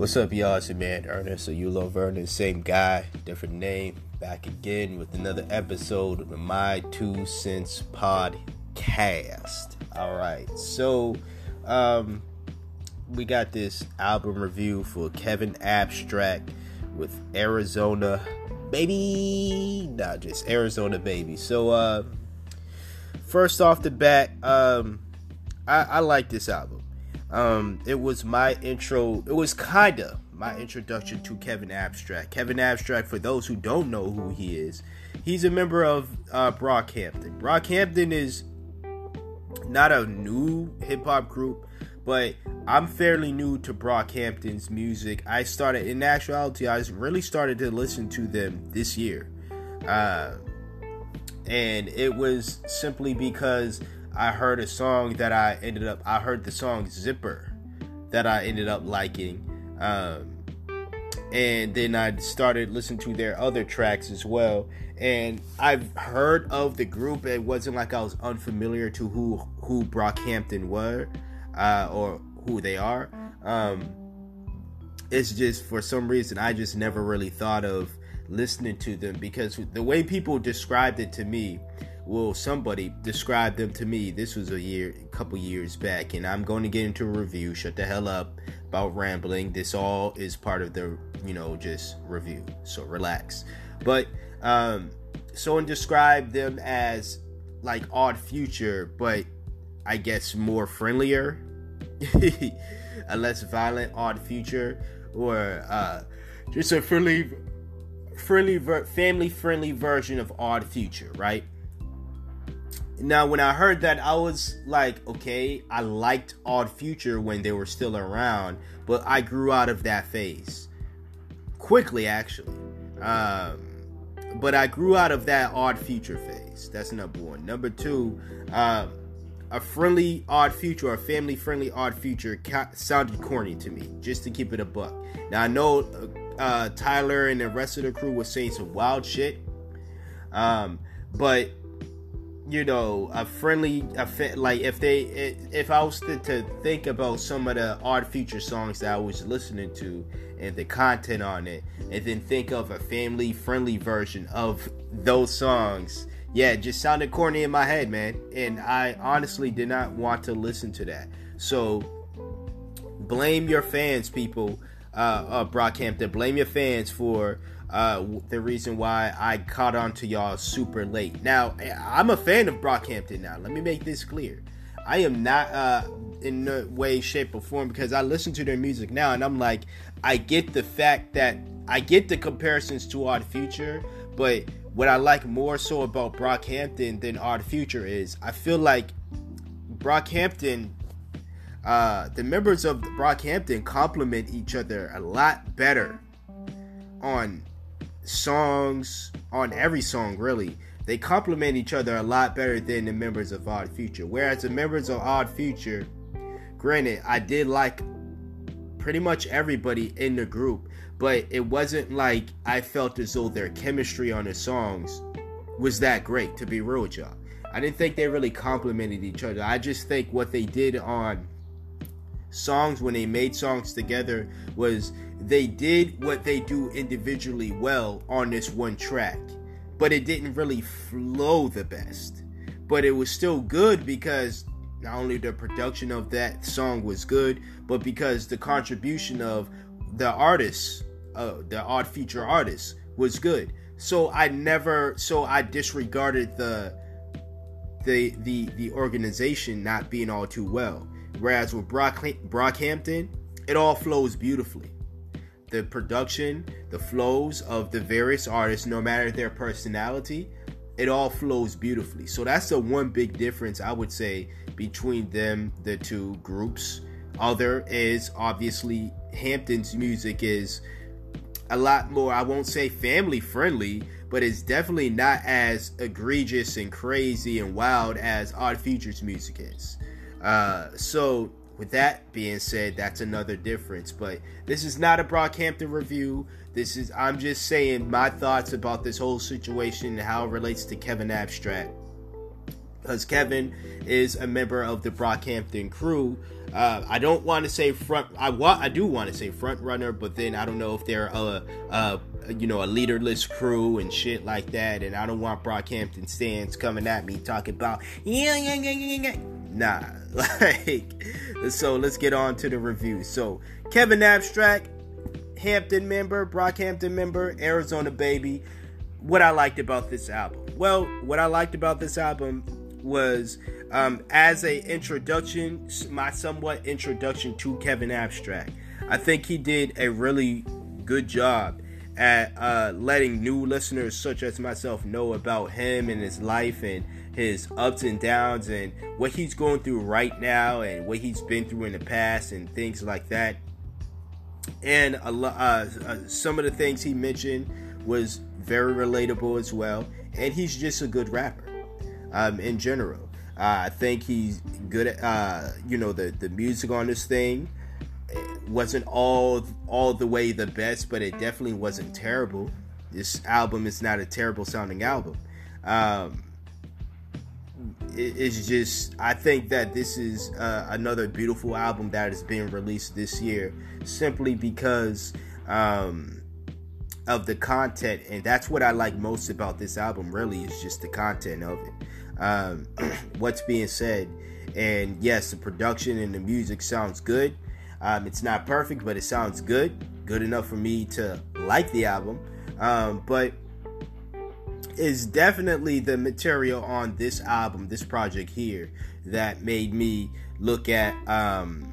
What's up, y'all? It's your man Ernest or you love Vernon, same guy, different name. Back again with another episode of the My Two Cents podcast. All right, so um, we got this album review for Kevin Abstract with Arizona Baby, not just Arizona Baby. So, uh, first off the bat, um, I, I like this album. Um, it was my intro. It was kinda my introduction to Kevin Abstract. Kevin Abstract, for those who don't know who he is, he's a member of uh, Brockhampton. Brockhampton is not a new hip hop group, but I'm fairly new to Brockhampton's music. I started, in actuality, I really started to listen to them this year. Uh, and it was simply because I heard a song that I ended up I heard the song Zipper that I ended up liking. Um, and then I started listening to their other tracks as well. And I've heard of the group. It wasn't like I was unfamiliar to who who Brockhampton were uh, or who they are. Um, it's just for some reason I just never really thought of listening to them because the way people described it to me well somebody described them to me. This was a year a couple years back and i'm going to get into a review. Shut the hell up about rambling. This all is part of the you know just review. So relax. But um someone described them as like odd future but i guess more friendlier. A less violent odd future or uh just a friendly friendly family friendly version of odd future right now, when I heard that, I was like, okay, I liked Odd Future when they were still around, but I grew out of that phase quickly, actually. Um, but I grew out of that Odd Future phase. That's number one. Number two, uh, a friendly Odd Future, a family friendly Odd Future ca- sounded corny to me, just to keep it a buck. Now, I know uh, Tyler and the rest of the crew was saying some wild shit, um, but you know a friendly like if they if i was to, to, think about some of the odd future songs that i was listening to and the content on it and then think of a family friendly version of those songs yeah it just sounded corny in my head man. And i honestly did not want to listen to that. So blame your fans people uh, uh brockhampton. Blame your fans for uh, the reason why I caught on to y'all super late. Now, I'm a fan of Brockhampton now. Let me make this clear. I am not uh, in no way, shape, or form because I listen to their music now and I'm like, I get the fact that I get the comparisons to Odd Future, but what I like more so about Brockhampton than Odd Future is I feel like Brockhampton, uh, the members of Brockhampton complement each other a lot better on songs on every song really. They complement each other a lot better than the members of odd future. Whereas the members of odd future granted i did like pretty much everybody in the group but it wasn't like i felt as though their chemistry on the songs was that great to be real with y'all. I didn't think they really complemented each other. I just think what they did on songs when they made songs together was they did what they do individually well on this one track, but it didn't really flow the best. But it was still good because not only the production of that song was good, but because the contribution of the artists, uh, the odd future artists, was good. So I never, so I disregarded the the the the organization not being all too well. Whereas with Brock, Brockhampton, it all flows beautifully. The production, the flows of the various artists, no matter their personality, it all flows beautifully. So that's the one big difference I would say between them, the two groups. Other is obviously Hampton's music is a lot more, I won't say family friendly, but it's definitely not as egregious and crazy and wild as Odd Future's music is. Uh, so with that being said, that's another difference. But this is not a Brockhampton review. This is I'm just saying my thoughts about this whole situation and how it relates to Kevin Abstract. because Kevin is a member of the Brockhampton crew. Uh, I don't want to say front. I want. I do want to say front runner, but then I don't know if they're a, a, you know a leaderless crew and shit like that. And I don't want Brockhampton stands coming at me talking about yeah yeah yeah yeah yeah. Nah, like so. Let's get on to the review. So Kevin Abstract, Hampton member, Brockhampton member, Arizona baby. What I liked about this album. Well, what I liked about this album was um, as a introduction, my somewhat introduction to Kevin Abstract. I think he did a really good job at uh, letting new listeners such as myself know about him and his life and his ups and downs and what he's going through right now and what he's been through in the past and things like that. And uh, uh, some of the things he mentioned was very relatable as well. And he's just a good rapper um, in general. Uh, I think he's good at uh, you know the the music on this thing wasn't all all the way the best, but it definitely wasn't terrible. This album is not a terrible sounding album. Um, it's just I think that this is uh, another beautiful album that is being released this year, simply because. Um, of the content and that's what i like most about this album really is just the content of it um, what's being said. And yes, the production and the music sounds good. Um, it's not perfect, but it sounds good. Good enough for me to like the album. Um, but it's definitely the material on this album, this project here, that made me look at um,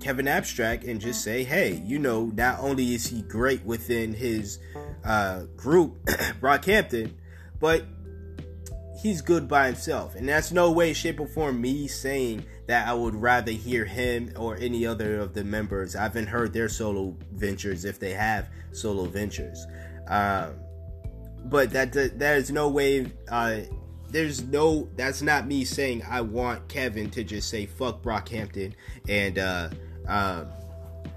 Kevin Abstract and just say, hey, you know, not only is he great within his uh, group, Brockhampton, but he's good by himself. And that's no way, shape, or form me saying that I would rather hear him or any other of the members. I haven't heard their solo ventures if they have solo ventures. Um, but that that is no way. Uh, there's no. That's not me saying I want Kevin to just say fuck Brockhampton and uh, uh,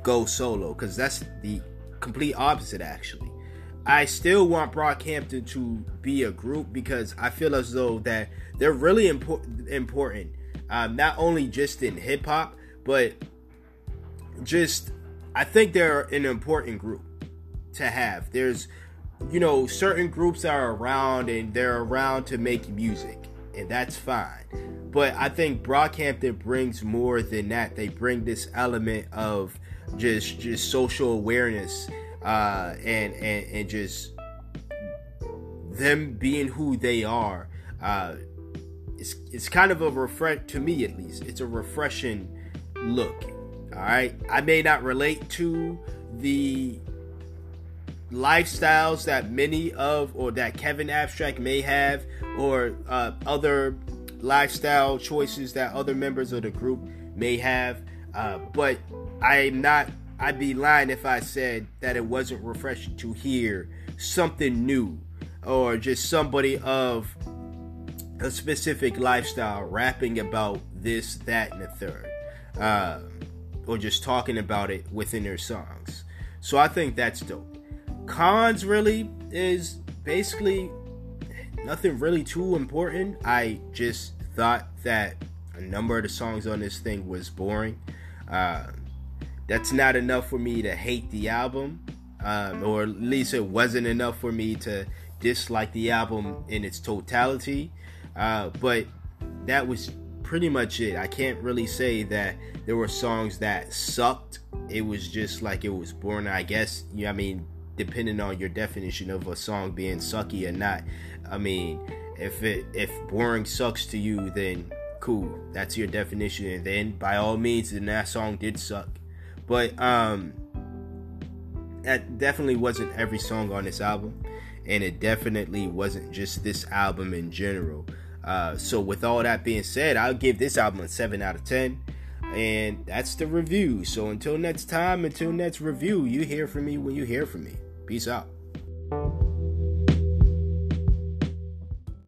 go solo because that's the complete opposite actually. I still want Brockhampton to be a group because I feel as though that they're really important. Important, um, not only just in hip hop, but just I think they're an important group to have. There's, you know, certain groups are around and they're around to make music, and that's fine. But I think Brockhampton brings more than that. They bring this element of just just social awareness uh, and and and just them being who they are. Uh, it's it's kind of a refresh to me at least. It's a refreshing look. All right, I may not relate to the lifestyles that many of or that Kevin Abstract may have or uh, other lifestyle choices that other members of the group may have uh, but I'm not I'd be lying if I said that it wasn't refreshing to hear something new or just somebody of a specific lifestyle rapping about this, that, and the third, uh, or just talking about it within their songs. So I think that's dope. Cons really is basically nothing really too important. I just thought that a number of the songs on this thing was boring. Uh, that's not enough for me to hate the album, um, or at least it wasn't enough for me to dislike the album in its totality. Uh, but that was pretty much it. I can't really say that there were songs that sucked. It was just like it was boring. I guess. Yeah, I mean, depending on your definition of a song being sucky or not. I mean, if it if boring sucks to you, then cool. That's your definition, and then by all means, then that song did suck. But um that definitely wasn't every song on this album and it definitely wasn't just this album in general. Uh, so with all that being said, I'll give this album a 7 out of 10. And that's the review. So until next time, until next review, you hear from me when you hear from me. Peace out.